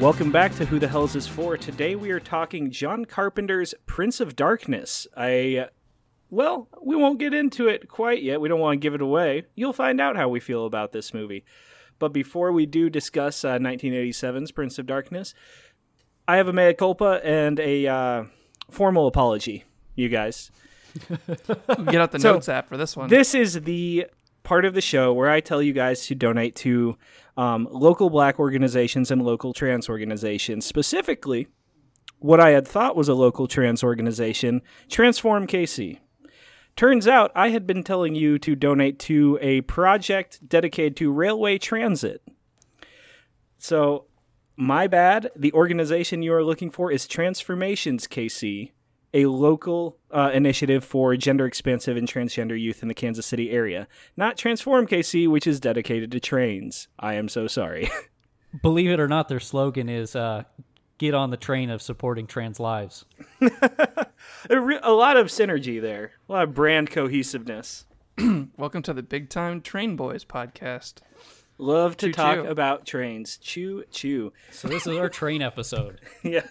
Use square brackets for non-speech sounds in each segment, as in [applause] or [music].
Welcome back to Who the Hell's Is This For? Today we are talking John Carpenter's Prince of Darkness. I, well, we won't get into it quite yet. We don't want to give it away. You'll find out how we feel about this movie. But before we do discuss uh, 1987's Prince of Darkness, I have a mea culpa and a uh, formal apology, you guys. [laughs] Get out the So, notes app for this one. This is the part of the show where I tell you guys to donate to um, local black organizations and local trans organizations. Specifically, what I had thought was a local trans organization, Transform KC. Turns out I had been telling you to donate to a project dedicated to railway transit. So, my bad. The organization you are looking for is Transformations KC, a local uh, initiative for gender expansive and transgender youth in the Kansas City area. Not Transform KC, which is dedicated to trains. I am so sorry. [laughs] Believe it or not, their slogan is uh, "Get on the train of supporting trans lives." [laughs] a, re- a lot of synergy there, a lot of brand cohesiveness. [clears throat] Welcome to the Big Time Train Boys podcast. Love to Choo talk choo. about trains. Choo choo. So this is our train episode. [laughs] Yeah.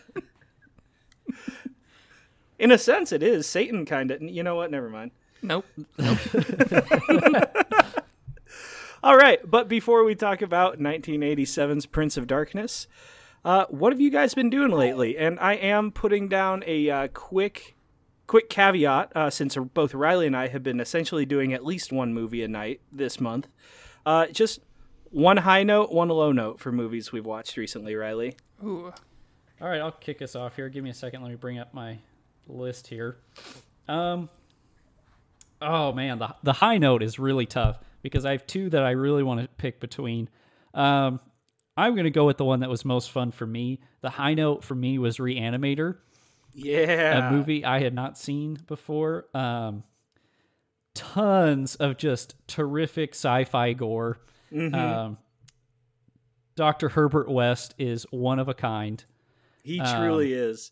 In a sense, it is. Satan kind of. You know what? Never mind. Nope. [laughs] All right, but before we talk about 1987's Prince of Darkness, uh, what have you guys been doing lately? And I am putting down a uh, quick, quick caveat uh, since both Riley and I have been essentially doing at least one movie a night this month. Uh, just one high note, one low note for movies we've watched recently. Riley, Ooh. All right, I'll kick us off here. Give me a second. Let me bring up my list here. Um. Oh man, the the high note is really tough because I have two that I really want to pick between. Um, I'm going to go with the one that was most fun for me. The high note for me was Reanimator. yeah, a movie I had not seen before. Um, tons of just terrific sci-fi gore. Um, Dr. Herbert West is one of a kind. he truly is.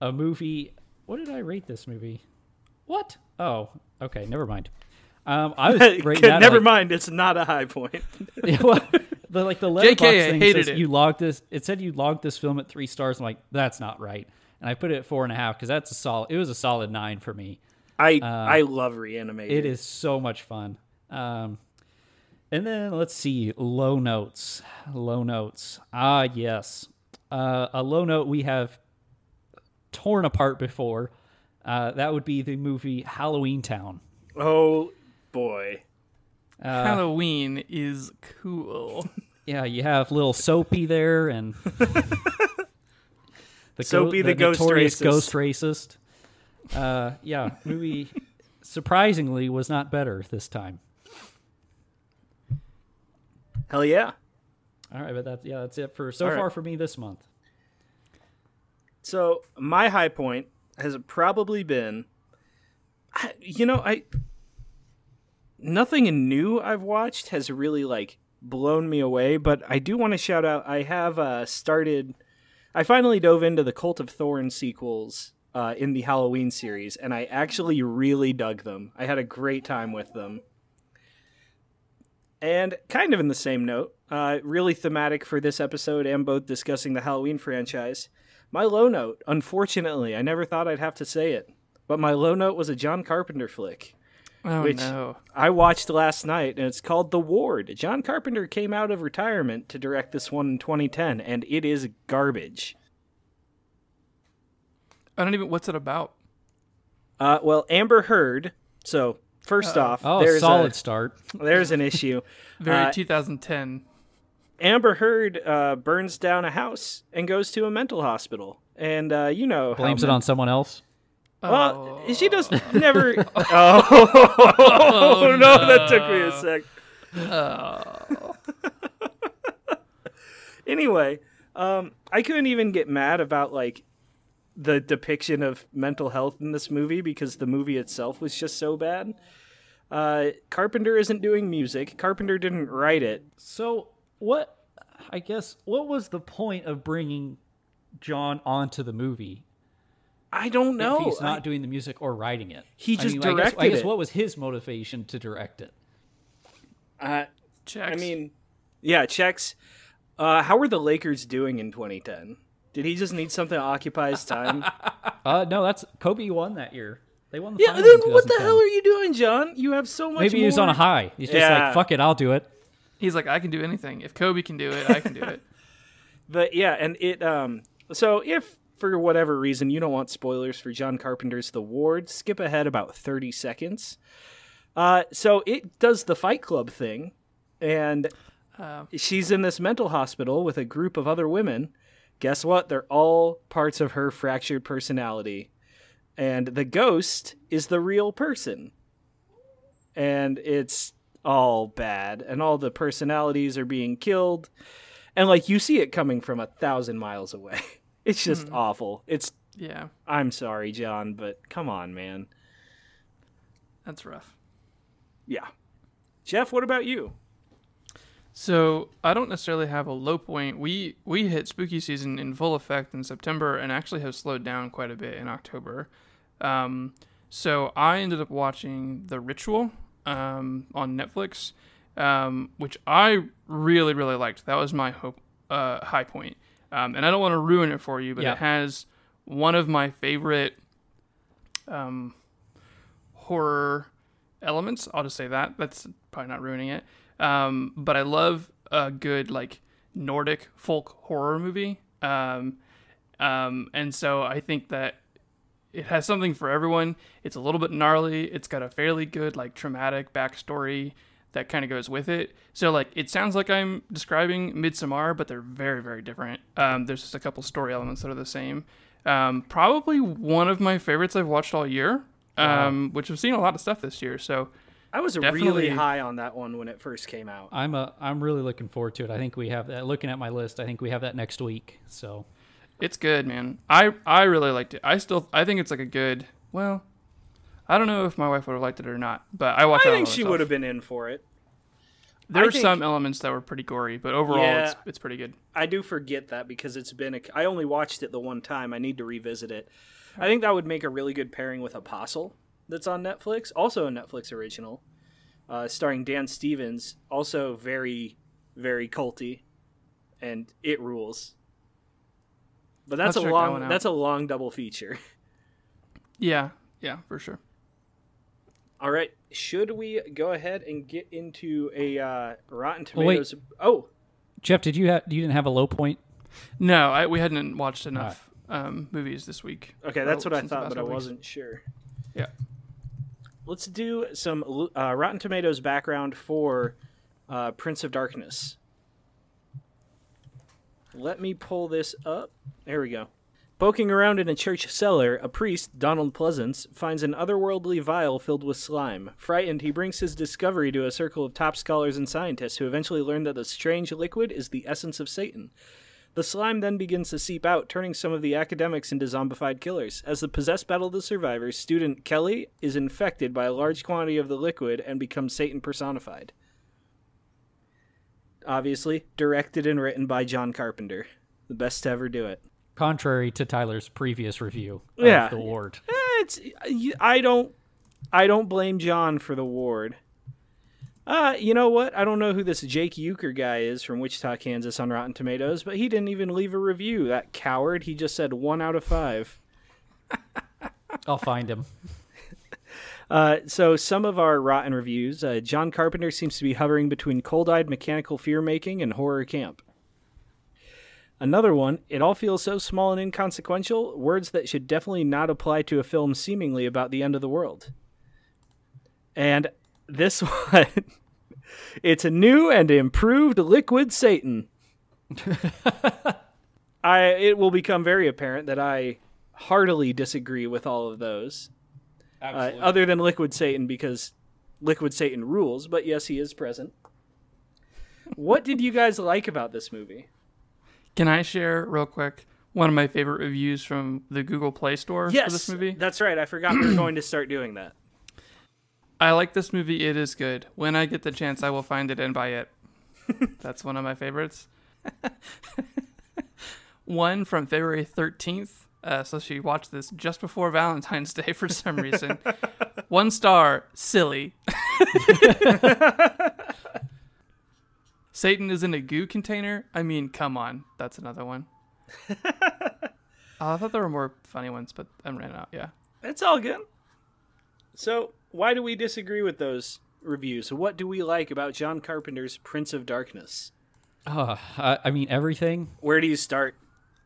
A movie. What did I rate this movie? What? Oh, okay. Never mind. Um, I was [laughs] Never like, mind, it's not a high point. [laughs] Well, the like the Letterboxd I thing hated says it. you logged this. It said you logged this film at three stars. I'm like, that's not right. And I put it at four and a half because that's a solid. It was a solid nine for me. I I love Reanimator. It is so much fun. Um, and then let's see, low notes. Low notes. Ah, yes. Uh, a low note we have torn apart before. Uh, that would be the movie Halloween Town. Oh boy. Halloween is cool. [laughs] Yeah, you have little Soapy there and [laughs] the Soapy the ghost notorious racist. ghost racist. Uh, yeah, movie [laughs] surprisingly was not better this time. Hell yeah. All right, but that's yeah, that's it for so All right. far for me this month. So my high point has probably been, you know, I nothing new I've watched has really like blown me away. But I do want to shout out. I have uh, started. I finally dove into the Cult of Thorn sequels uh, in the Halloween series, and I actually really dug them. I had a great time with them. And kind of in the same note, uh, really thematic for this episode and both discussing the Halloween franchise. My low note, unfortunately, I never thought I'd have to say it, but my low note was a John Carpenter flick. Oh Which- no. I watched last night, and it's called The Ward. John Carpenter came out of retirement to direct this one in 2010, and it is garbage. I don't even. What's it about? Uh, well, Amber Heard. So first off, Oh, there's solid a, start. [laughs] there's an issue. [laughs] Very Uh, 2010. Amber Heard uh, burns down a house and goes to a mental hospital, and uh, you know how Blames it men- on someone else. Well, she does never. [laughs] oh, no, that took me a sec. Oh. anyway, um, I couldn't even get mad about like the depiction of mental health in this movie because the movie itself was just so bad. Uh, Carpenter isn't doing music. Carpenter didn't write it. So what? I guess what was the point of bringing John onto the movie? I don't know. if he's not I- doing the music or writing it. He I just mean, I guess, I directed guess it. what was his motivation to direct it? uh, Checks. I mean, yeah, checks. Uh, how were the Lakers doing in 2010? Did he just need something to occupy his time? [laughs] Uh, no, that's Kobe won that year. They won the yeah, then what the hell are you doing, John? You have so much. Maybe he was on a high. He's just Yeah. like, fuck it, I'll do it. he's like, I can do anything. If Kobe can do it, I can do it. [laughs] But yeah, and it um so if for whatever reason you don't want spoilers for John Carpenter's The Ward, skip ahead about 30 seconds. Uh so it does the Fight Club thing and Uh, she's in this mental hospital with a group of other women. Guess what? They're all parts of her fractured personality. And the ghost is the real person. And it's all bad. And all the personalities are being killed. And like you see it coming from a thousand miles away. [laughs] It's just awful. It's yeah, I'm sorry, John, but come on, man. that's rough. Yeah. Jeff, what about you? So I don't necessarily have a low point. We we hit spooky season in full effect in September and actually have slowed down quite a bit in October. Um, so I ended up watching The Ritual um, on Netflix, um, which I really really liked. That was my hope uh, high point. Um, and I don't want to ruin it for you, but Yeah. it has one of my favorite um, horror elements. I'll just say that. That's probably not ruining it. Um, but I love a good like Nordic folk horror movie. Um, um, and so I think that it has something for everyone. It's a little bit gnarly. It's got a fairly good like traumatic backstory that kind of goes with it. So like it sounds like I'm describing Midsommar, but they're very very different. Um, there's just a couple story elements that are the same. Um, probably one of my favorites I've watched all year. Um, which I've seen a lot of stuff this year. So I was really high on that one when it first came out. I'm a, I'm really looking forward to it. I think we have that. Looking at my list, I think we have that next week. So It's good, man. I I really liked it. I still I think it's like a good. Well, I don't know if my wife would have liked it or not, but I watched. It. I think she would have been in for it. There I were think- some elements that were pretty gory, but overall, Yeah. it's it's pretty good. I do forget that because it's been a, I only watched it the one time. I need to revisit it. I think that would make a really good pairing with Apostle that's on Netflix, also a Netflix original, uh, starring Dan Stevens, also very very culty, and it rules. But that's Let's a check that long that's a long double feature. [laughs] Yeah, yeah, for sure. All right, should we go ahead and get into a uh, Rotten Tomatoes? oh, Jeff, did you have you didn't have a low point? No, I, we hadn't watched enough um, movies this week. okay, that's what I thought, but I weeks. wasn't sure. Yeah. Let's do some uh, Rotten Tomatoes background for uh, Prince of Darkness. Let me pull this up. There we go. Poking around in a church cellar, a priest, Donald Pleasence, finds an otherworldly vial filled with slime. Frightened, he brings his discovery to a circle of top scholars and scientists who eventually learn that the strange liquid is the essence of Satan. The slime then begins to seep out, turning some of the academics into zombified killers. As the possessed battle the survivors, student Kelly is infected by a large quantity of the liquid and becomes Satan personified. Obviously, directed and written by John Carpenter. The best to ever do it. Contrary to Tyler's previous review of Yeah. the ward. Eh, It's I don't I don't blame John for the ward. Uh, you know what? I don't know who this Jake Euchre guy is from Wichita, Kansas on Rotten Tomatoes, but he didn't even leave a review. That coward. He just said one out of five. [laughs] I'll find him. Uh, so some of our rotten reviews. Uh, John Carpenter seems to be hovering between cold-eyed mechanical fear making and horror camp. Another one. It all feels so small and inconsequential. Words that should definitely not apply to a film seemingly about the end of the world. And this [laughs] one. It's a new and improved liquid Satan. [laughs] I it will become very apparent that I heartily disagree with all of those uh, other than Liquid Satan because Liquid Satan rules. But yes, he is present. what did you guys like about this movie? Can I share real quick one of my favorite reviews from the Google Play Store for this movie? that's right. I forgot we were going to start doing that. [clears throat] I like this movie. It is good. When I get the chance, I will find it and buy it. [laughs] That's one of my favorites. [laughs] one from February 13th. Uh, so she watched this just before Valentine's Day for some reason. [laughs] one star, silly. Satan is in a goo container. I mean, come on. That's another one. oh, [laughs] I thought there were more funny ones, but I ran out. Yeah. It's all good. So, why do we disagree with those reviews? What do we like about John Carpenter's Prince of Darkness? Uh, I, I mean, everything. Where do you start?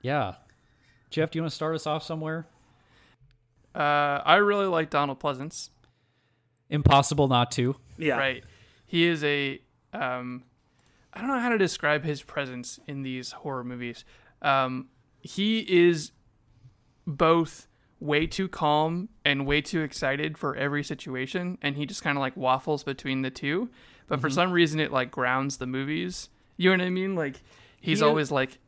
Yeah. Jeff, do you want to start us off somewhere? Uh, I really like Donald Pleasence. Impossible not to. Yeah. Right. He is a um I don't know how to describe his presence in these horror movies. Um he is both way too calm and way too excited for every situation and he just kind of like waffles between the two. But for mm-hmm. some reason it like grounds the movies. You know what I mean? Like he's He- always like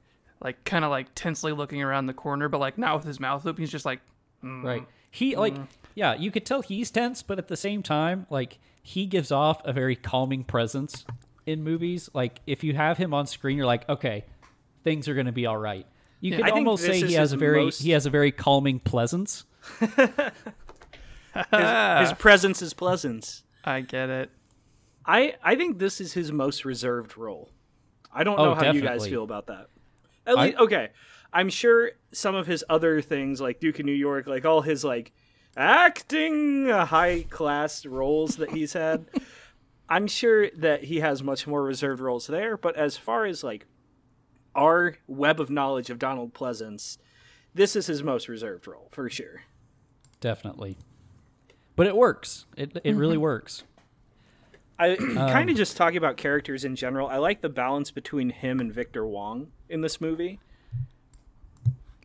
like kind of like tensely looking around the corner but like not with his mouth open. He's just like mm, Right. He mm. like yeah, you could tell he's tense, but at the same time, like he gives off a very calming presence in movies. Like if you have him on screen, you're like, okay, things are going to be all right. You Yeah. could I almost say he has a very most- he has a very calming presence. [laughs] His, his [laughs] presence is pleasance. I get it. I I think this is his most reserved role. I don't Oh, know how you guys feel about that. At I- least, okay, I'm sure some of his other things, like Duke of New York, like all his like acting high class roles that he's had, [laughs] I'm sure that he has much more reserved roles there. But as far as like our web of knowledge of Donald Pleasence, this is his most reserved role for sure. Definitely. But it works. It it mm-hmm. really works. I [clears throat] kind of um, just talking about characters in general. I like the balance between him and Victor Wong in this movie.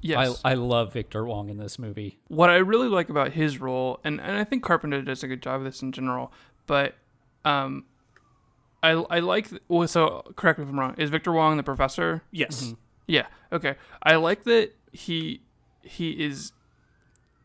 Yes. I I love Victor Wong in this movie. what I really like about his role, and, and I think Carpenter does a good job of this in general, but um, I I like well. So correct me if I'm wrong. Is Victor Wong the professor? Yes. Yeah. Okay. I like that he he is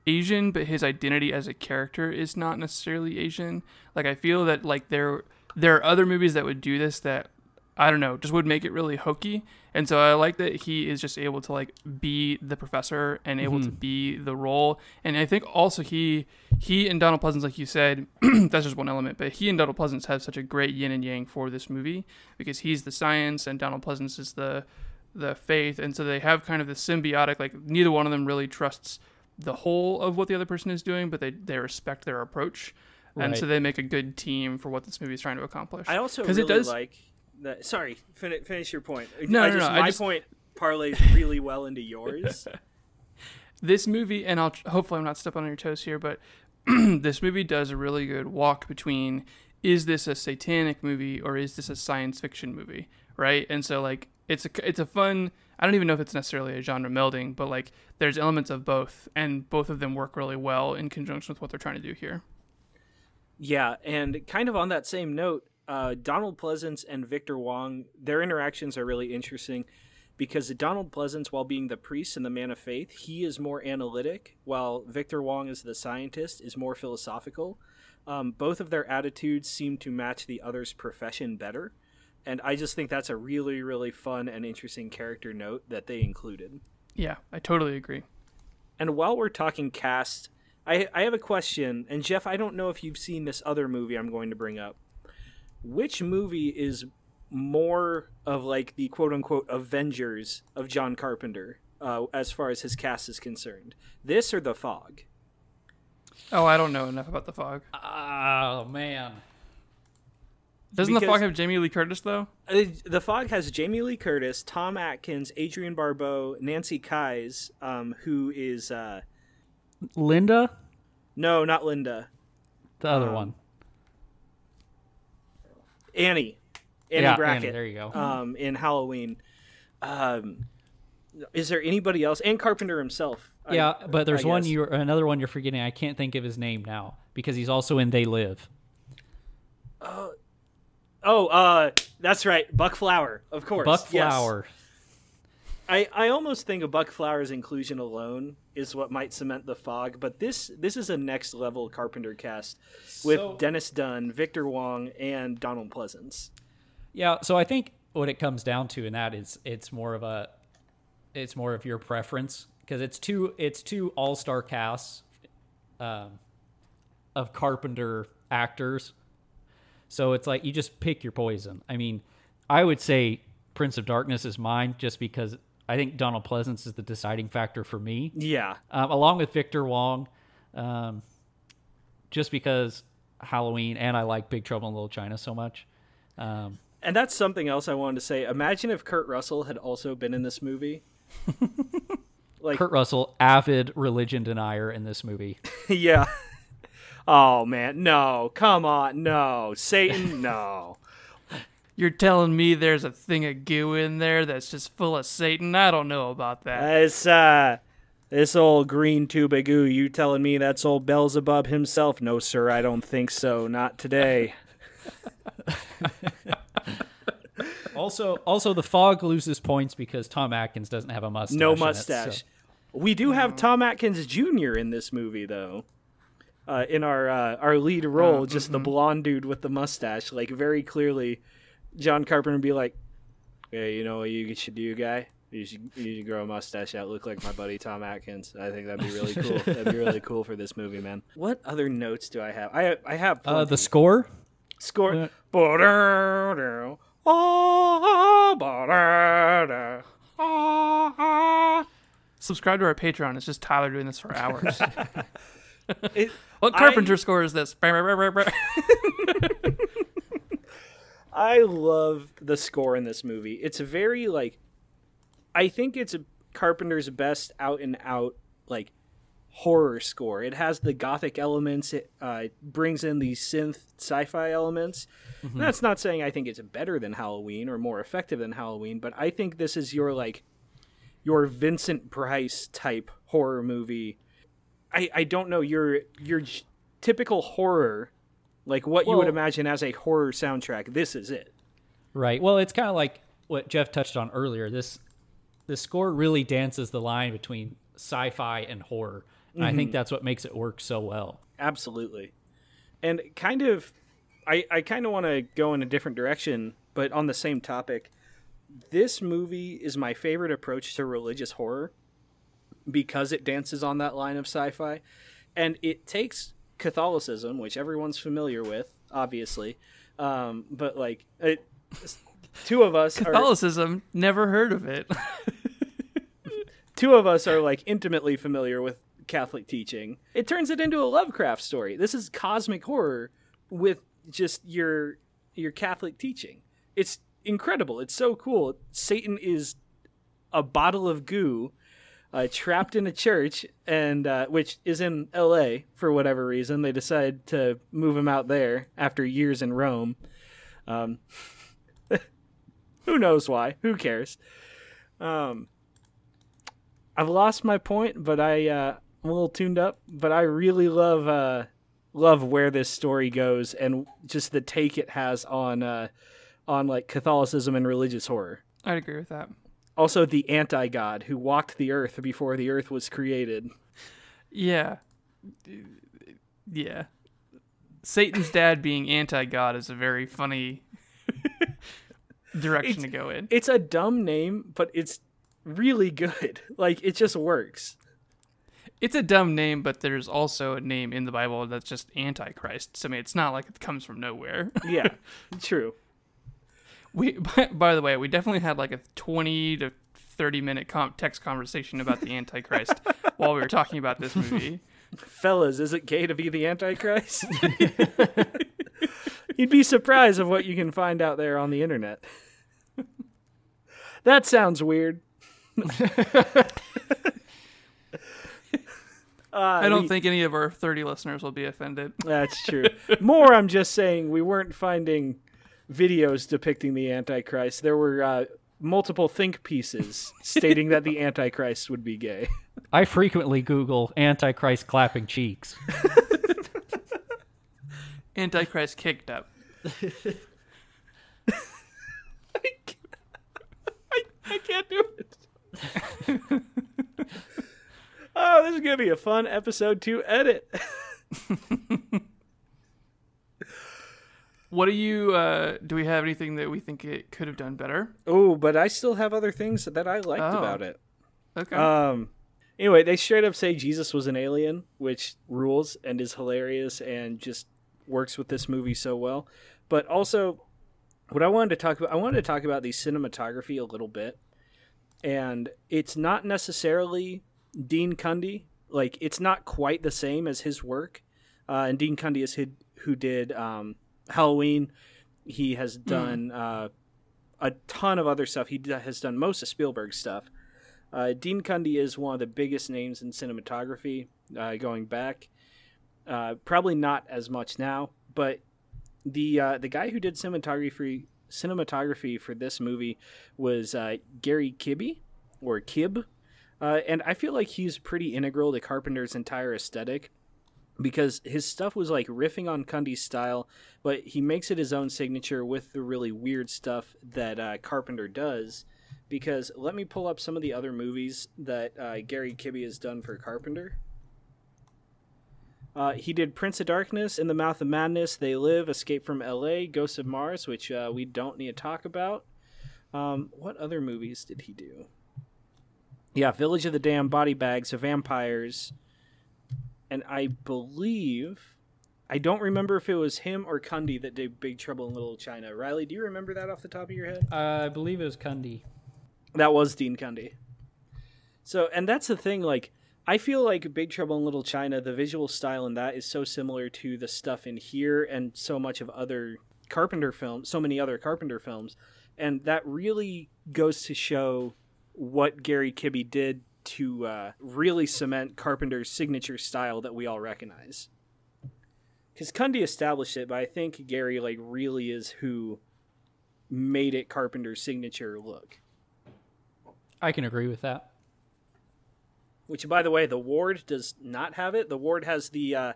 Asian, but his identity as a character is not necessarily Asian. Like I feel that like there there are other movies that would do this that I don't know, just would make it really hokey. And so I like that he is just able to like be the professor and able to mm-hmm. be the role. And I think also he he and Donald Pleasence, like you said, [clears throat] that's just one element, but he and Donald Pleasence have such a great yin and yang for this movie because he's the science and Donald Pleasence is the the faith. And so they have kind of the symbiotic like neither one of them really trusts the whole of what the other person is doing but they they respect their approach. And so they make a good team for what this movie is trying to accomplish. I also 'Cause really it does like that. Sorry, fin- finish your point. No, I no, just, no, My just- point parlays [laughs] really well into yours. [laughs] this movie and I'll hopefully I'm not stepping on your toes here but [clears throat] this movie does a really good walk between is this a satanic movie or is this a science fiction movie right and so like it's a it's a fun I don't even know if it's necessarily a genre melding but like there's elements of both and both of them work really well in conjunction with what they're trying to do here yeah, and kind of on that same note, uh, Donald Pleasence and Victor Wong, their interactions are really interesting because Donald Pleasence, while being the priest and the man of faith, he is more analytic, while Victor Wong, as the scientist, is more philosophical. Um, both of their attitudes seem to match the other's profession better. And I just think that's a really, really fun and interesting character note that they included. yeah I totally agree And while we're talking cast, I, I have a question. And Jeff, I don't know if you've seen this other movie I'm going to bring up. Which movie is more of like the quote unquote Avengers of John Carpenter uh, as far as his cast is concerned? This or The Fog? oh I don't know enough about the fog Oh man. doesn't the fog have Jamie Lee Curtis though Uh, the Fog has Jamie Lee Curtis, Tom Atkins, Adrienne Barbeau, Nancy Kyes, um, who is uh, Linda, no, not Linda, the other Um, one. Annie, Annie yeah, Brackett. Annie, there you go. um, in Halloween. Um, is there anybody else? And Carpenter himself. I- yeah, but there's I one you another one you're forgetting. I can't think of his name now because he's also in They Live. Oh, uh, that's right, Buck Flower, of course. Buck yes. I, I almost think a Buck Flowers inclusion alone is what might cement the fog, but this this is a next level Carpenter cast with So- Dennis Dun, Victor Wong, and Donald Pleasence. Yeah, so I think what it comes down to in that is it's more of a it's more of your preference because it's two it's two all-star casts um, of Carpenter actors. So it's like you just pick your poison. I mean, I would say Prince of Darkness is mine just because I think Donald Pleasence is the deciding factor for me Yeah, um, along with Victor Wong, um, just because Halloween and I like Big Trouble in Little China so much. Um, and that's something else I wanted to say. Imagine if Kurt Russell had also been in this movie. [laughs] like, Kurt Russell, avid religion denier in this movie. [laughs] yeah. Oh man, no! Come on, no! Satan, no! You're telling me there's a thing of goo in there that's just full of Satan? I don't know about that. This uh, this old green tube of goo. You telling me that's old Beelzebub himself? No, sir, I don't think so. Not today. [laughs] Also, also the fog loses points because Tom Atkins doesn't have a mustache. no in it, so- mustache. We do have Tom Atkins Jr. in this movie, though. Uh, in our uh, our lead role, just the blonde dude with the mustache, like very clearly, John Carpenter would be like, "Hey, you know what you should do, guy? You should you should grow a mustache out, look like my buddy Tom Atkins. I think that'd be really cool. that'd be really cool for this movie, man." What other notes do I have? I I have Uh, the score. score. uh, Ba-da-da. Ah, ba-da-da. Ah. Subscribe to our Patreon. It's just Tyler doing this for hours. It- [laughs] [laughs] what I- Carpenter score is this? [laughs] I love the score in this movie. It's very like I think it's Carpenter's best out and out like horror score. It has the gothic elements. It uh, brings in these synth sci-fi elements. And That's not saying I think it's better than Halloween or more effective than Halloween, but I think this is your like your Vincent Price type horror movie. I I don't know your your j- typical horror like what you would imagine as a horror soundtrack. This is it. Right. Well, it's kind of like what Jeff touched on earlier. This the score really dances the line between sci-fi and horror, and I think mm-hmm. that's what makes it work so well. Absolutely. And kind of I I kind of want to go in a different direction, but on the same topic. This movie is my favorite approach to religious horror because it dances on that line of sci-fi and it takes Catholicism, which everyone's familiar with, obviously. Um, but like it, two of us are Catholicism, never heard of it. [laughs] two of us are like intimately familiar with Catholic teaching. It turns it into a Lovecraft story. This is cosmic horror with just your your Catholic teaching. It's incredible. It's so cool. Satan is a bottle of goo uh, trapped in a church, and uh, which is in L.A. for whatever reason. They decide to move him out there after years in Rome. Um, [laughs] who knows why? Who cares? Um, I've lost my point, but I uh, I'm a little tuned up. But I really love uh, love where this story goes and just the take it has on uh, on like Catholicism and religious horror. I'd agree with that. Also, the anti god who walked the earth before the earth was created. Yeah. Yeah. Satan's dad being anti God is a very funny direction to go in. It's a dumb name, but it's really good. [laughs] Like it just works. It's a dumb name, but there's also a name in the Bible that's just Antichrist. So I mean, it's not like it comes from nowhere. [laughs] Yeah, true. We, [laughs] by, by the way, we definitely had like a 20 to 30 minute com- text conversation about the Antichrist [laughs] while we were talking about this movie. [laughs] Fellas, is it gay to be the Antichrist? You'd be surprised of what you can find out there on the internet. that sounds weird. Uh, I don't think any of our 30 listeners will be offended. That's true. More, I'm just saying we weren't finding videos depicting the Antichrist, there were uh, multiple think pieces stating that the [laughs] Antichrist would be gay. I frequently Google Antichrist clapping cheeks. [laughs] Antichrist kicked up. I, can't, I, I can't do it. [laughs] oh, this is going to be a fun episode to edit. What do you? Uh, do we have anything that we think it could have done better? oh, but I still have other things that I liked Oh. about it. Okay. Um. Anyway, they straight up say Jesus was an alien, which rules and is hilarious and just works with this movie so well. But also, what I wanted to talk about, I wanted to talk about the cinematography a little bit, and it's not necessarily Dean Cundey. Like, it's not quite the same as his work. Uh, and Dean Cundey is hid, who did um, Halloween. He has done uh, a ton of other stuff. He d- has done most of Spielberg's stuff. Uh, Dean Cundey is one of the biggest names in cinematography uh, going back. Uh, probably not as much now, but the uh, the guy who did cinematography cinematography for this movie was uh, Gary Kibbe or Kib, uh, and I feel like he's pretty integral to Carpenter's entire aesthetic because his stuff was like riffing on Cundey's style, but he makes it his own signature with the really weird stuff that uh, Carpenter does. Because let me pull up some of the other movies that uh, Gary Kibbe has done for Carpenter. Uh, he did Prince of Darkness, In the Mouth of Madness, They Live, Escape from L.A., Ghosts of Mars, which uh, we don't need to talk about. Um, what other movies did he do? Yeah, Village of the Damned, Body Bags, The Vampires, and I believe I don't remember if it was him or Cundey that did Big Trouble in Little China. Riley, do you remember that off the top of your head? Uh, I believe it was Cundey. That was Dean Cundey. So, and that's the thing. Like, I feel like Big Trouble in Little China, the visual style in that is so similar to the stuff in here and so much of other Carpenter films, so many other Carpenter films, and that really goes to show what Gary Kibbe did to uh, really cement Carpenter's signature style that we all recognize. Because Cundey established it, but I think Gary like really is who made it Carpenter's signature look. I can agree with that. Which, by the way, the Ward does not have it. The Ward has the uh,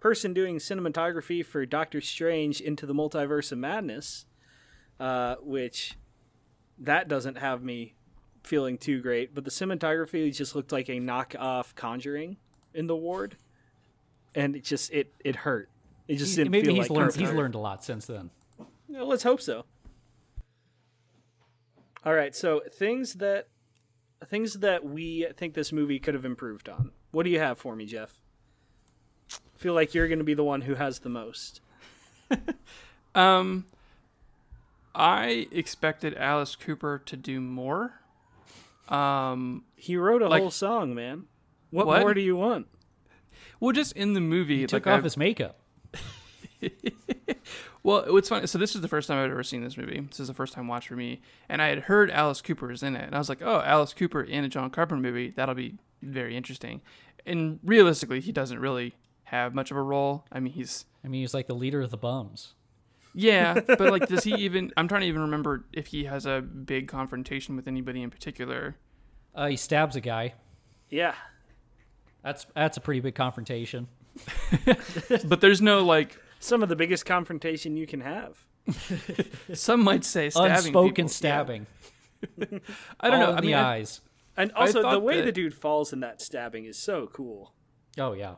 person doing cinematography for Doctor Strange into the Multiverse of Madness, uh, which that doesn't have me feeling too great. But the cinematography just looked like a knockoff Conjuring in the Ward, and it just it it hurt. It just He- didn't maybe feel he's like learned. He's learned a lot since then. Yeah, let's hope so. All right, so things that things that we think this movie could have improved on. What do you have for me, Jeff? I feel like you're going to be the one who has the most. [laughs] Um, I expected Alice Cooper to do more. Um, He wrote a Like- whole song, man. What, What? more do you want? well, just in the movie, He took like off I've- his makeup. [laughs] Well, it's funny? So this is the first time I've ever seen this movie. This is the first time watch for me, and I had heard Alice Cooper is in it, and I was like, "Oh, Alice Cooper in a John Carpenter movie. That'll be very interesting." And realistically, he doesn't really have much of a role. I mean, he's I mean, he's like the leader of the bums. Yeah, [laughs] but like, does he even? I'm trying to even remember if he has a big confrontation with anybody in particular. Uh, he stabs a guy. Yeah. That's that's a pretty big confrontation. [laughs] But there's no like. Some of the biggest confrontation you can have. [laughs] Some might say stabbing Unspoken people. stabbing. I don't All know. in I the mean, I- eyes. And also, the way that- the dude falls in that stabbing is so cool. Oh yeah.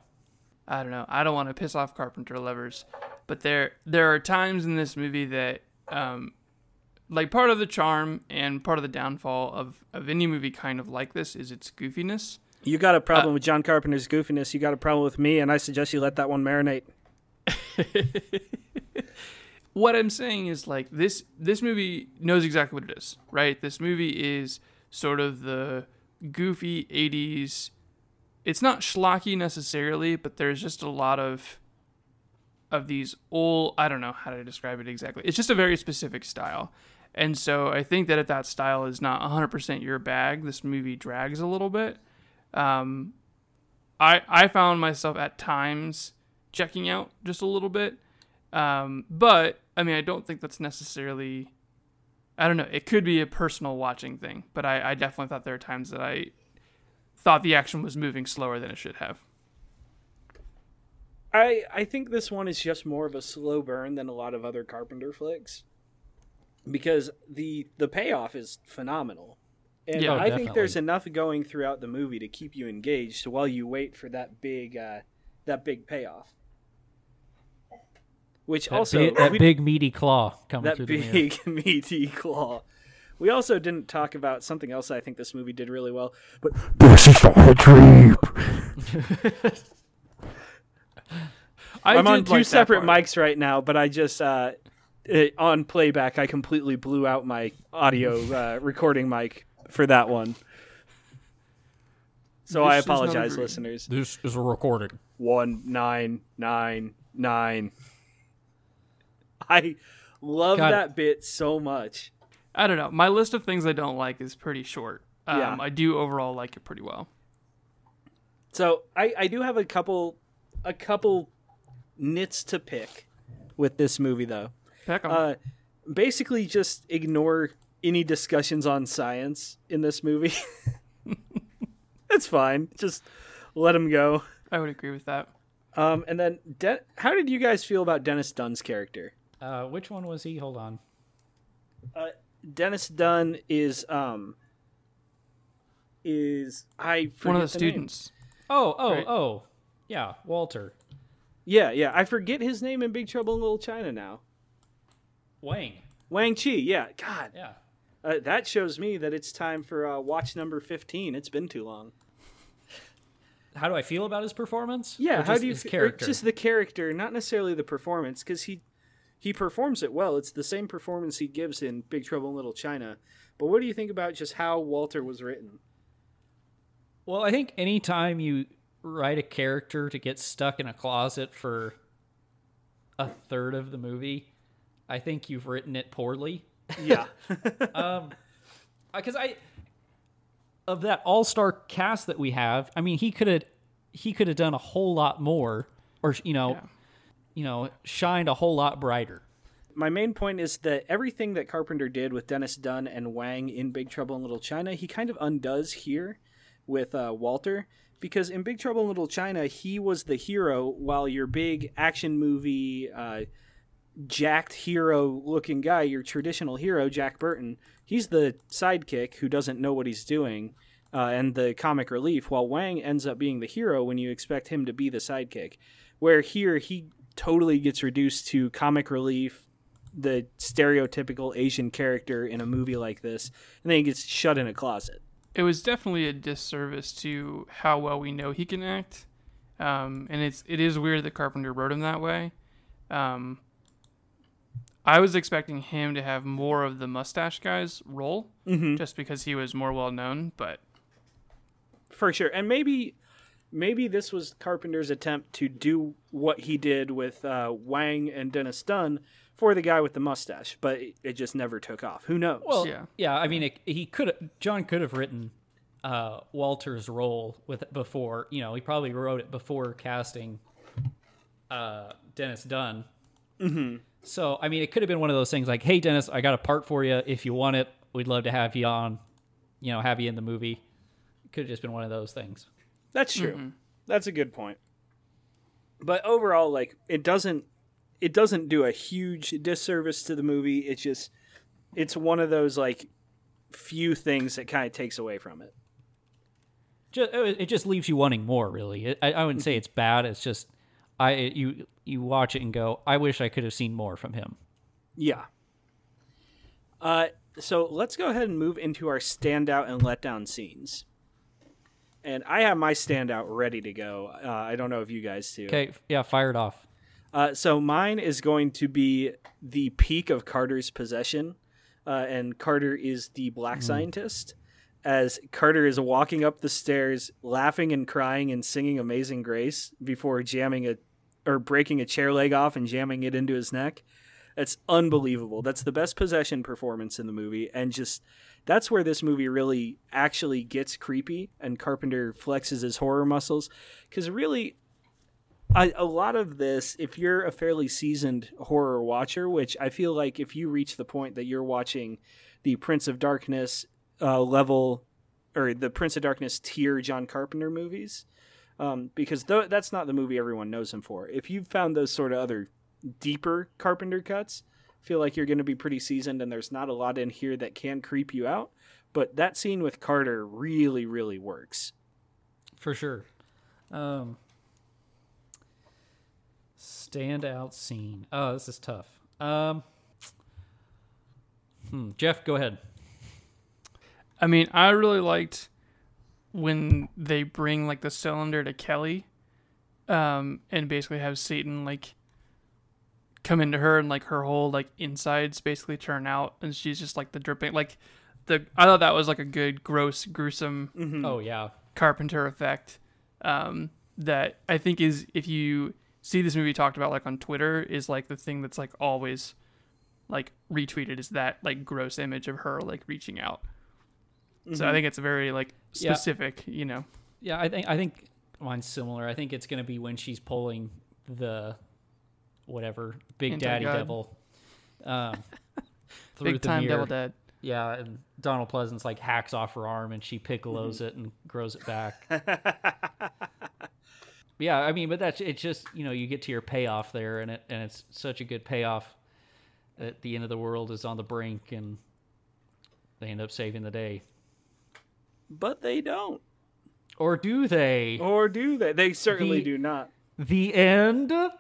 I don't know. I don't want to piss off Carpenter lovers, but there there are times in this movie that um like part of the charm and part of the downfall of of any movie kind of like this is its goofiness. You got a problem Uh, with John Carpenter's goofiness. You got a problem with me, and I suggest you let that one marinate. [laughs] What I'm saying is like this this movie knows exactly what it is, right? This movie is sort of the goofy 80s it's not schlocky necessarily, but there's just a lot of of these old I don't know how to describe it exactly. It's just a very specific style. And so I think that if that style is not 100% your bag, this movie drags a little bit. Um, I I found myself at times checking out just a little bit. Um, but I mean, I don't think that's necessarily. I don't know. It could be a personal watching thing, but I, I definitely thought there were times that I thought the action was moving slower than it should have. I I think this one is just more of a slow burn than a lot of other Carpenter flicks, because the the payoff is phenomenal. And Yeah. Oh, I think there's enough going throughout the movie to keep you engaged while you wait for that big uh, that big payoff. Which That, also big, that we- big meaty claw coming that through the mirror. big [laughs] meaty claw. We also didn't talk about something else I think this movie did really well, but this is a dream. [laughs] [laughs] I I'm on did two like separate mics right now, but I just uh, it, on playback I completely blew out my audio [laughs] uh, recording mic for that one. So I This is not a apologize, listeners. This is a recording. One nine nine nine. I love God. that bit so much. I don't know. My list of things I don't like is pretty short. Um, Yeah. I do overall like it pretty well. So I, I do have a couple a couple nits to pick with this movie though. Peckham. Uh, basically, just ignore any discussions on science in this movie. [laughs] That's fine. Just let them go. I would agree with that. Um, and then, De- how did you guys feel about Dennis Dun's character? Uh, which one was he? Hold on. Uh, Dennis Dun is um is I forget One of the name. students. Oh, oh, Right. oh. Yeah, Walter. Yeah, yeah. I forget his name in Big Trouble in Little China now. Wang. Wang Chi. Yeah. God, Yeah. uh, that shows me that it's time for uh, watch number fifteen. It's been too long. [laughs] How do I feel about his performance? Yeah, how just do you his character? just the character, not necessarily the performance, because he he performs it well. It's the same performance he gives in Big Trouble in Little China. But what do you think about just how Walter was written? Well, I think anytime you write a character to get stuck in a closet for a third of the movie, I think you've written it poorly. Yeah, [laughs] Because I, of that all-star cast that we have, I mean, he could have, he could have done a whole lot more, or you know, Yeah. you know, shined a whole lot brighter. my main point is that everything that Carpenter did with Dennis Dun and Wang in Big Trouble in Little China, he kind of undoes here with uh, Walter. Because in Big Trouble in Little China, he was the hero, while your big action movie, uh, jacked hero looking guy, your traditional hero, Jack Burton, he's the sidekick who doesn't know what he's doing uh, and the comic relief, while Wang ends up being the hero when you expect him to be the sidekick. Where here, he totally gets reduced to comic relief, the stereotypical Asian character in a movie like this, and then he gets shut in a closet. It was definitely a disservice to how well we know he can act. Um, and it's it is weird that Carpenter wrote him that way. Um, I was expecting him to have more of the mustache guy's role, Mm-hmm. just because he was more well known. But for sure and maybe maybe this was carpenter's attempt to do what he did with uh, wang and dennis dun for the guy with the mustache but it, it just never took off who knows Well, Yeah. yeah, I mean, it, he could John could have written uh, Walter's role with before. You know, he probably wrote it before casting uh, Dennis Dun. Mm-hmm. So, I mean, it could have been one of those things like, "Hey, Dennis, I got a part for you. If you want it, we'd love to have you on. You know, have you in the movie." It could have just been one of those things. that's true that's a good point but overall like it doesn't it doesn't do a huge disservice to the movie it's just it's one of those like few things that kind of takes away from it Just, it just leaves you wanting more. Really, It- I, I wouldn't say it's bad. It's just I you you watch it and go, "I wish I could have seen more from him." Yeah. Uh, so let's go ahead and move into our standout and letdown scenes. And I have my standout ready to go. Uh, I don't know if you guys do. Okay, yeah, fired off. Uh, so mine is going to be the peak of Carter's possession, uh, and Carter is the black scientist. As Carter is walking up the stairs, laughing and crying and singing "Amazing Grace" before jamming a or breaking a chair leg off and jamming it into his neck. That's unbelievable. That's the best possession performance in the movie, and just that's where this movie really actually gets creepy. And Carpenter flexes his horror muscles because really, I, a lot of this, if you're a fairly seasoned horror watcher, which I feel like if you reach the point that you're watching the Prince of Darkness uh, level or the Prince of Darkness tier John Carpenter movies, um, because th- that's not the movie everyone knows him for. If you've found those sort of other deeper Carpenter cuts, feel like you're going to be pretty seasoned and there's not a lot in here that can creep you out. But that scene with Carter really, really works. For sure. Um, standout scene. Oh, this is tough. Um, hmm, Jeff, go ahead. I mean, I really liked when they bring like the cylinder to Kelly, um, and basically have Satan like come into her and like her whole like insides basically turn out, and she's just like the dripping like the. I thought that was like a good, gross, gruesome Oh yeah, Carpenter effect. Um, that I think is if you see this movie talked about like on Twitter is like the thing that's like always like retweeted is that like gross image of her like reaching out. So I think it's very like Yeah. specific, you know. yeah. I think I think mine's similar. I think it's gonna be when she's pulling the whatever Big Daddy Anti-God. Devil. Um, [laughs] through Big the time mirror. Devil Dead. Yeah, and Donald Pleasence like hacks off her arm and she piccolos it and grows it back. [laughs] yeah, I mean, but that's it's just you know you get to your payoff there, and it and it's such a good payoff. That the end of the world is on the brink, and they end up saving the day, But they don't. or do they? Or do they? They certainly The- do not. The end. [laughs]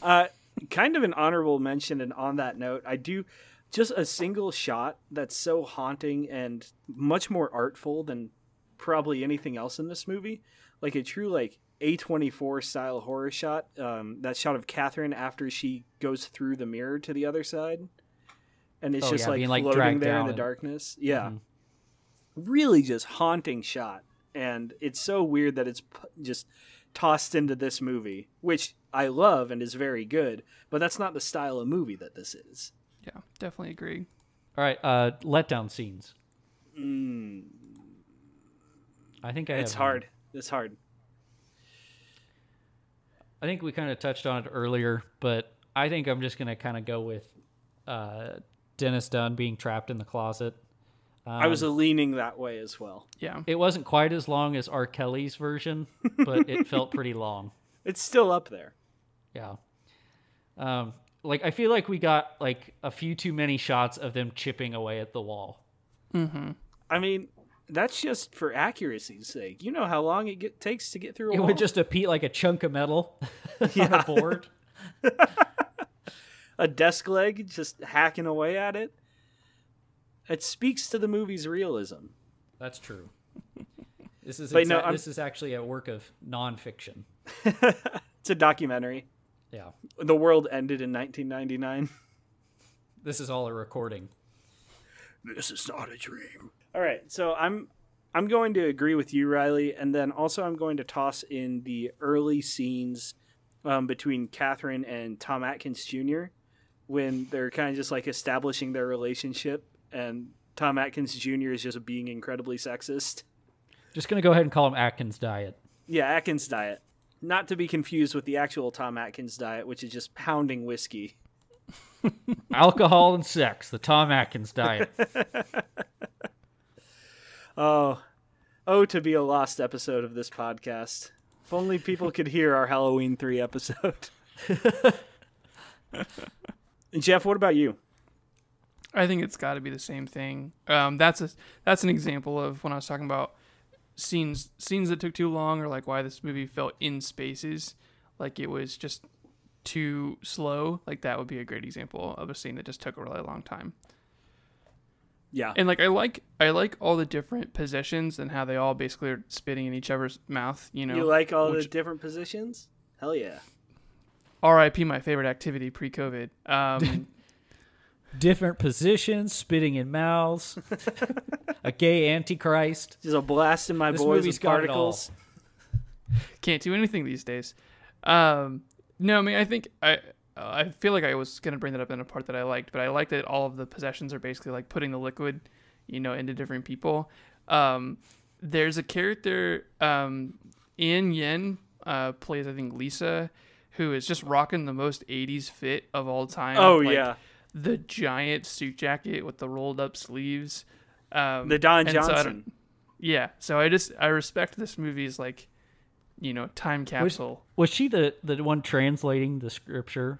Uh, kind of an honorable mention, and on that note, I do just a single shot that's so haunting and much more artful than probably anything else in this movie. Like a true like A24 style horror shot. Um, that shot of Catherine after she goes through the mirror to the other side, and it's Oh, just yeah, like being, like, floating dragged there in the and- darkness. Yeah, Mhm. really just haunting shot, and it's so weird that it's p- just tossed into this movie, which I love and is very good, but that's not the style of movie that this is. Yeah, definitely agree. All right, uh, letdown scenes. Mm, I think I. it's have one. hard. It's hard. I think we kind of touched on it earlier, but I think I'm just gonna kind of go with uh, Dennis Dun being trapped in the closet. I was Um, leaning that way as well. Yeah. It wasn't quite as long as R. Kelly's version, but it [laughs] felt pretty long. It's still up there. Yeah. Um, like I feel like we got like a few too many shots of them chipping away at the wall. I mean, that's just for accuracy's sake. You know how long it get, takes to get through a It wall. would just appear like a chunk of metal [laughs] on a board. [laughs] a desk leg just hacking away at it. It speaks to the movie's realism. That's true. [laughs] This is But no, this is actually a work of nonfiction. It's a documentary. Yeah. The world ended in 1999. This is all a recording. This is not a dream. All right, so I'm I'm going to agree with you, Riley, and then also I'm going to toss in the early scenes um, between Catherine and Tom Atkins Jr. when they're kind of just like establishing their relationship, and Tom Atkins Jr. is just being incredibly sexist. Just gonna go ahead and call him Atkins diet. Yeah, Atkins diet, not to be confused with the actual Tom Atkins diet, which is just pounding whiskey. [laughs] Alcohol and sex, the Tom Atkins diet. [laughs] Oh, oh, to be a lost episode of this podcast. If only people could hear our Halloween 3 episode. And [laughs] Jeff, what about you? I think it's got to be the same thing. Um, that's a that's an example of when I was talking about scenes scenes that took too long, or like why this movie felt in spaces, like it was just too slow. Like that would be a great example of a scene that just took a really long time. Yeah. And like I like I like all the different positions and how they all basically are spitting in each other's mouth. You know, You like all the different positions? Hell yeah. R.I.P. My favorite activity pre-COVID. Um, [laughs] Different positions, spitting in mouths, [laughs] a gay antichrist. Just a blast in my This boys movie's with got it all. particles. can't do anything these days. Um, no, I mean, I think I I feel like I was gonna bring that up in a part that I liked, but I like that all of the possessions are basically like putting the liquid, you know, into different people. Um, there's a character, um, Ann Yen, uh, plays I think Lisa, who is just rocking the most '80s fit of all time. Oh, Like, yeah. the giant suit jacket with the rolled up sleeves. Um, The Don and so Johnson. yeah, so I just I respect this movie's like, you know, time capsule. Was she the, the one translating the scripture?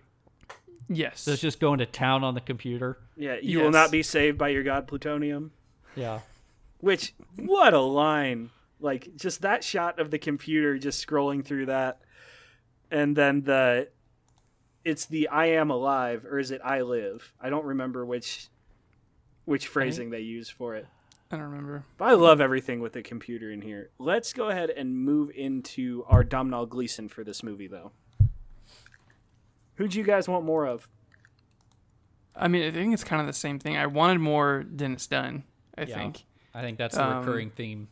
Yes. So it's just going to town on the computer. Yeah, you will not be saved by your god plutonium. Yeah. Which what a line! Like just that shot of the computer just scrolling through that, and then the it's the "I am alive" or is it "I live"? I don't remember which which phrasing they use for it. I don't remember. But I love everything with the computer in here. Let's go ahead and move into our Domhnall Gleeson for this movie, though. Who do you guys want more of? I mean, I think it's kind of the same thing. I wanted more Dennis Dun. I Yeah. think. I think that's the Um, recurring theme.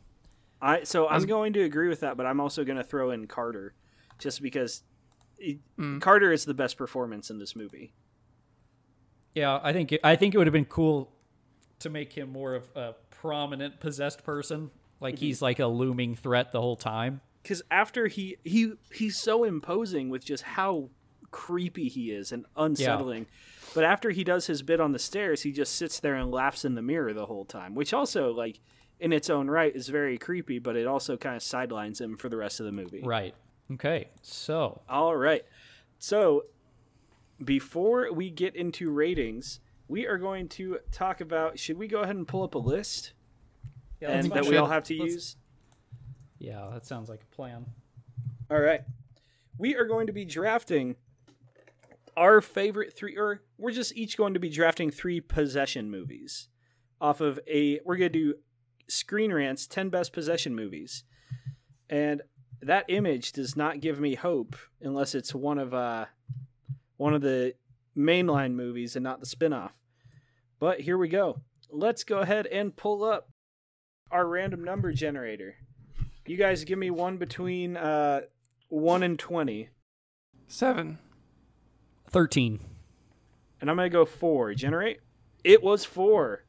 I so I'm was- going to agree with that, but I'm also going to throw in Carter, just because he- Mm. Carter is the best performance in this movie. Yeah, I think it, I think it would have been cool to make him more of a prominent possessed person. Like Mm-hmm. he's like a looming threat the whole time. Because after he he he's so imposing with just how creepy he is and unsettling. But after he does his bit on the stairs, he just sits there and laughs in the mirror the whole time, which also like in its own right is very creepy, but it also kind of sidelines him for the rest of the movie. Right. Okay. So All right. So before we get into ratings, we are going to talk about should we go ahead and pull up a list and that we all have to Let's- use? yeah, that sounds like a plan. All right. We are going to be drafting our favorite three, or we're just each going to be drafting three possession movies off of a. We're going to do Screen Rant's 10 best possession movies. And that image does not give me hope unless it's one of uh one of the mainline movies and not the spin-off. But here we go. Let's go ahead and pull up our random number generator. You guys give me one between uh 1 and 20. Seven. Thirteen. And I'm going to go 4. Generate? It was 4.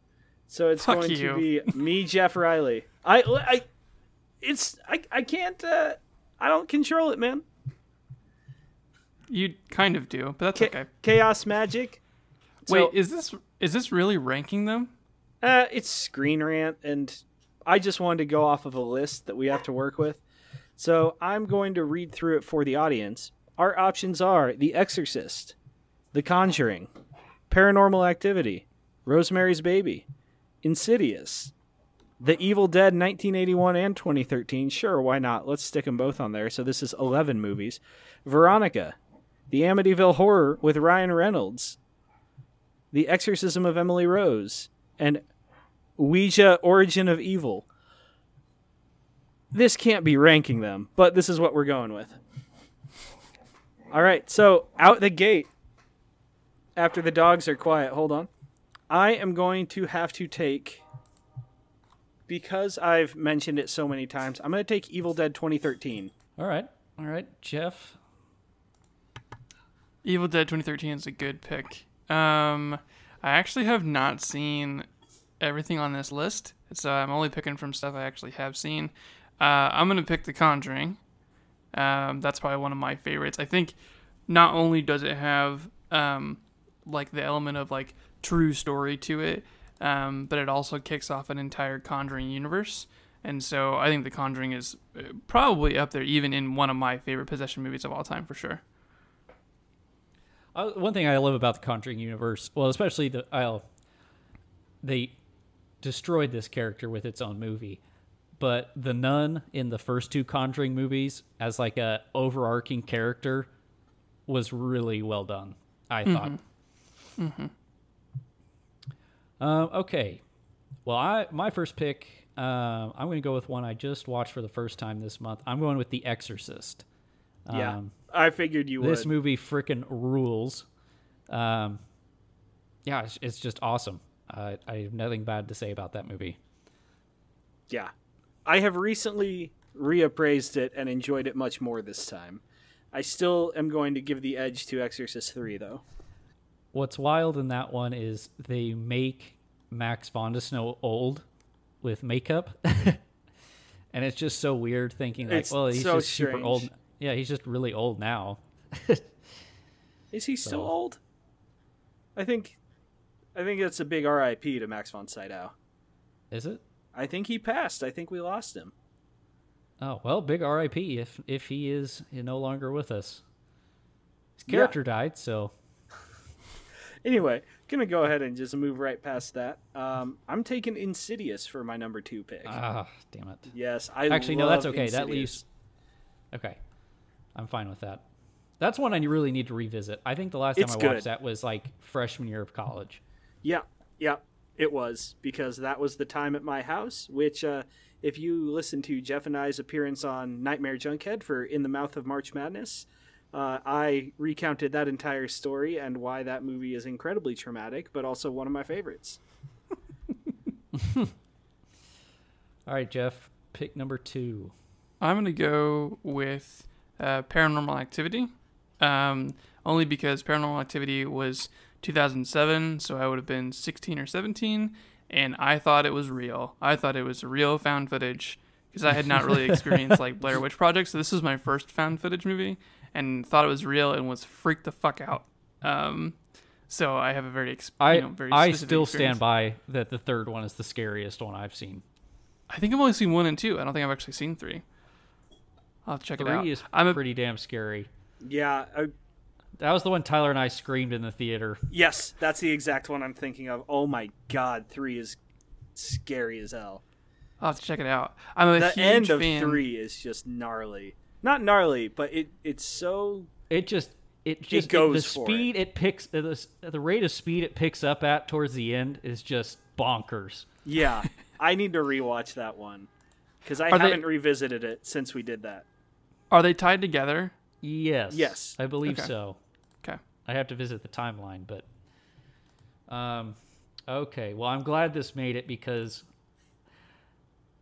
So it's Fuck going you. to be me Jeff Riley. I I it's I I can't uh I don't control it, man. You kind of do, but that's okay. Chaos Magic. So, Wait, is this is this really ranking them? uh, it's Screen Rant, and I just wanted to go off of a list that we have to work with. So I'm going to read through it for the audience. Our options are The Exorcist, The Conjuring, Paranormal Activity, Rosemary's Baby, Insidious, The Evil Dead 1981 and 2013. Sure, why not? Let's stick them both on there. So this is 11 movies. Veronica, The Amityville Horror with Ryan Reynolds, The Exorcism of Emily Rose, and Ouija Origin of Evil. This can't be ranking them, but this is what we're going with. All right, so out the gate, after the dogs are quiet, hold on. I am going to have to take, because I've mentioned it so many times, I'm going to take Evil Dead 2013. All right. All right, Jeff. Evil Dead 2013 is a good pick. Um, I actually have not seen everything on this list, so I'm only picking from stuff I actually have seen. Uh, I'm gonna pick The Conjuring. Um, that's probably one of my favorites. I think not only does it have um, like the element of like true story to it, um, but it also kicks off an entire Conjuring universe. And so I think The Conjuring is uh, probably up there, even in one of my favorite possession movies of all time for sure. Uh, one thing I love about the Conjuring universe, well, especially the I'll, they destroyed this character with its own movie, but the nun in the first two Conjuring movies as like a overarching character was really well done. I thought. Um, okay, well, I my first pick, um, I'm going to go with one I just watched for the first time this month. I'm going with The Exorcist. Yeah, Um, I figured you would this would. movie freaking rules. Um, yeah, it's, it's just awesome. Uh, I have nothing bad to say about that movie. Yeah. I have recently reappraised it and enjoyed it much more this time. I still am going to give the edge to Exorcist 3, though. What's wild in that one is they make Max von Sydow old with makeup, [laughs] and it's just so weird thinking like, It's well, he's so just super old. Yeah, he's just really old now. [laughs] Is he still old? I think I think that's a big RIP to Max von Sydow. Is it? I think he passed. I think we lost him. Oh well, big R.I.P. If if he is no longer with us. His Yeah. character died, so [laughs] Anyway, gonna go ahead and just move right past that. Um, I'm taking Insidious for my number two pick. Ah, damn it. yes, I Actually, no, that's okay. That leaves. Okay, I'm fine with that. That's one I really need to revisit. I think the last time It's I good. watched that was like freshman year of college. Yeah, yeah, it was because that was the time at my house. Which, uh, if you listen to Jeff and I's appearance on Nightmare Junkhead for "In the Mouth of March Madness," uh, I recounted that entire story and why that movie is incredibly traumatic, but also one of my favorites. [laughs] [laughs] All right, Jeff, pick number two. I'm gonna go with uh, Paranormal Activity, um, only because Paranormal Activity was 2007, so I would have been 16 or 17, and I thought it was real. I thought it was real found footage because I had not really experienced like Blair Witch Project, so this was my first found footage movie, and thought it was real and was freaked the fuck out. Um, so I have a very, ex- I you know, very I still experience. stand by that the third one is the scariest one I've seen. I think I've only seen one and two. I don't think I've actually seen three. I'll have to check it out. Three is I'm a pretty damn scary. Yeah, uh, That was the one Tyler and I screamed in the theater. yes, that's the exact one I'm thinking of. Oh my god, three is scary as hell. I'll have to check it out. I'm a the huge end of fan. three is just gnarly. Not gnarly, but it it's so It just it just goes it, the for speed it. picks uh, the, the rate of speed it picks up at towards the end is just bonkers. yeah. I need to rewatch that one because I Are haven't revisited it since we did that. Are they tied together? Yes. Yes. I believe Okay. so. Okay. I have to visit the timeline, but um okay. Well, I'm glad this made it because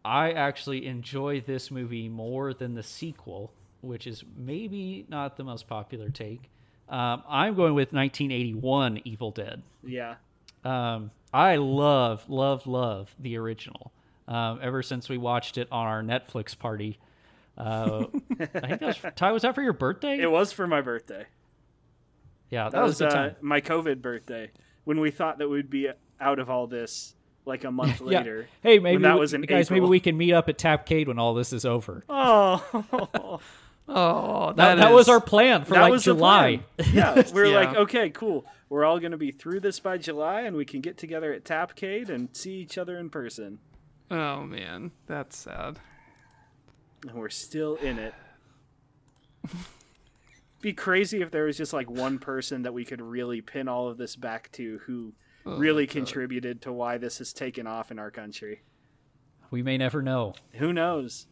I actually enjoy this movie more than the sequel, which is maybe not the most popular take. Um, I'm going with 1981 Evil Dead. Yeah. Um, I love, love, love the original. Um, ever since we watched it on our Netflix party, uh, I think that was Ty. Was that for your birthday? It was for my birthday. yeah, that, That was, was uh, time. my COVID birthday when we thought that we'd be out of all this like a month [laughs] Yeah. later. Hey, maybe when that we- was in guys, maybe we can meet up at Tapcade when all this is over. [laughs] Oh, [laughs] Oh, That, that, that was our plan for that like was July. Yeah, we are Yeah. like, okay, cool. We're all going to be through this by July, and we can get together at Tapcade and see each other in person. Oh man, that's sad. And we're still in it. [laughs] Be crazy if there was just like one person that we could really pin all of this back to who Oh, really contributed to why this has taken off in our country. We may never know. Who knows?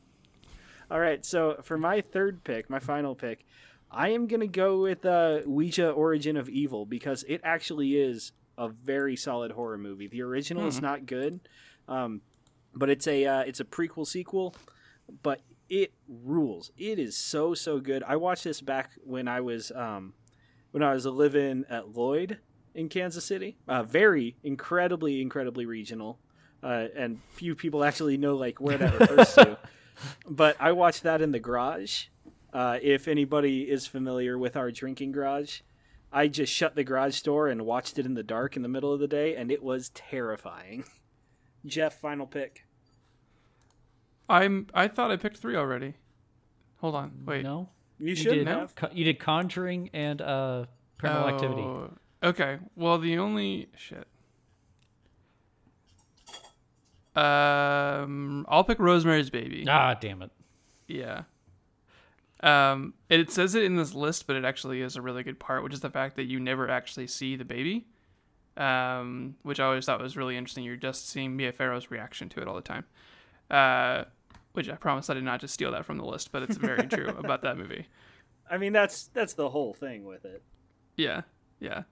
All right, so for my third pick, my final pick, I am going to go with uh, Ouija Origin of Evil because it actually is a very solid horror movie. The original is not good, um, but it's a uh, it's a prequel sequel, but it rules. It is so so good. I watched this back when I was um, when I was living at Lloyd in Kansas City. Uh, very incredibly incredibly regional, uh, and few people actually know like where that refers to. [laughs] But I watched that in the garage. Uh, if anybody is familiar with our drinking garage, I just shut the garage door and watched it in the dark in the middle of the day, and it was terrifying. [laughs] Jeff, final pick. I'm. I thought I picked three already. Hold on. Wait. No, You you should did. have. Co- you did Conjuring and uh, Paranormal Activity. Oh, Okay. Well, the only shit. Um, I'll pick Rosemary's Baby. Ah, damn it. Yeah. Um, it says it in this list, but it actually is a really good part, which is the fact that you never actually see the baby. Um, which I always thought was really interesting. You're just seeing Mia Farrow's reaction to it all the time. Uh, which I promise I did not just steal that from the list, but it's very true [laughs] about that movie. I mean, that's that's the whole thing with it. Yeah, yeah.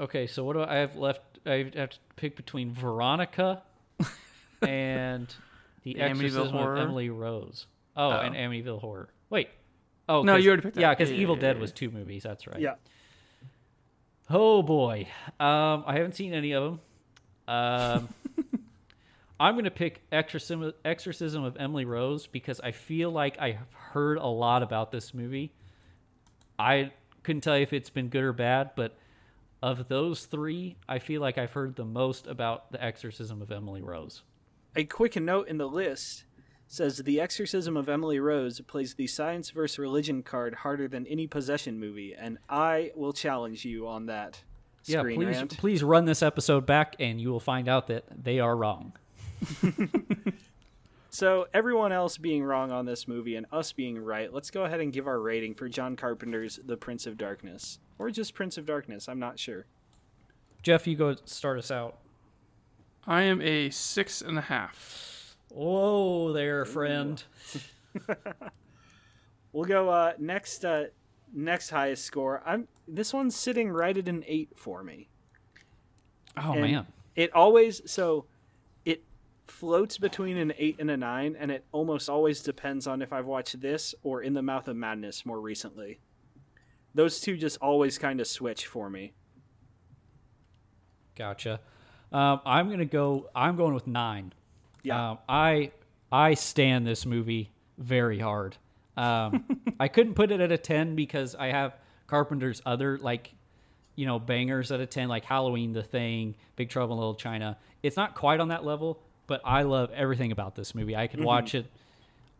Okay, so what do I have left? I have to pick between Veronica [laughs] and the, The Amityville Exorcism Horror? of Emily Rose. Oh, Oh. and Amityville Horror. Wait. Oh no, you already picked that. Yeah, because Yeah, yeah, Evil yeah, Dead yeah. was two movies. That's right. Yeah. Oh boy, um, I haven't seen any of them. Um, [laughs] I'm gonna pick Exorcism, Exorcism of Emily Rose because I feel like I've heard a lot about this movie. I couldn't tell you if it's been good or bad, but of those three, I feel like I've heard the most about the Exorcism of Emily Rose. A quick note in the list says The Exorcism of Emily Rose plays the science versus religion card harder than any possession movie, and I will challenge you on that. Yeah, please Rant. please run this episode back, and you will find out that they are wrong. [laughs] So everyone else being wrong on this movie and us being right, let's go ahead and give our rating for John Carpenter's The Prince of Darkness, or just Prince of Darkness. I'm not sure. Jeff, you go start us out. I am a six and a half. Whoa there, friend. [laughs] We'll go uh, next. Uh, next highest score. I'm this one's sitting right at an eight for me. Oh And man. It always so it floats between an eight and a nine, and it almost always depends on if I've watched this or In the Mouth of Madness more recently. Those two just always kind of switch for me. Gotcha. Um, I'm gonna go. I'm going with nine. Yeah. Um, I I stand this movie very hard. Um, [laughs] I couldn't put it at a ten because I have Carpenter's other like, you know, bangers at a ten, like Halloween, The Thing, Big Trouble in Little China. It's not quite on that level, but I love everything about this movie. I could mm-hmm. watch it.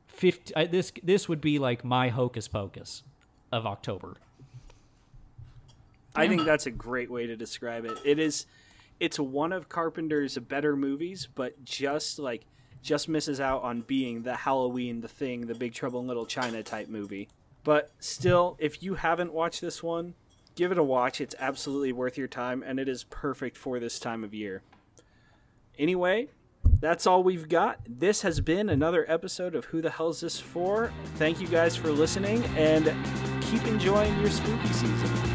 Fifty. I, this this would be like my hocus pocus of October. I think that's a great way to describe it. It is it's one of Carpenter's better movies, but just like just misses out on being the Halloween, the thing, the Big Trouble in Little China type movie. But still, if you haven't watched this one, give it a watch. It's absolutely worth your time and it is perfect for this time of year. Anyway, that's all we've got. This has been another episode of Who the Hell's This For? Thank you guys for listening and keep enjoying your spooky season.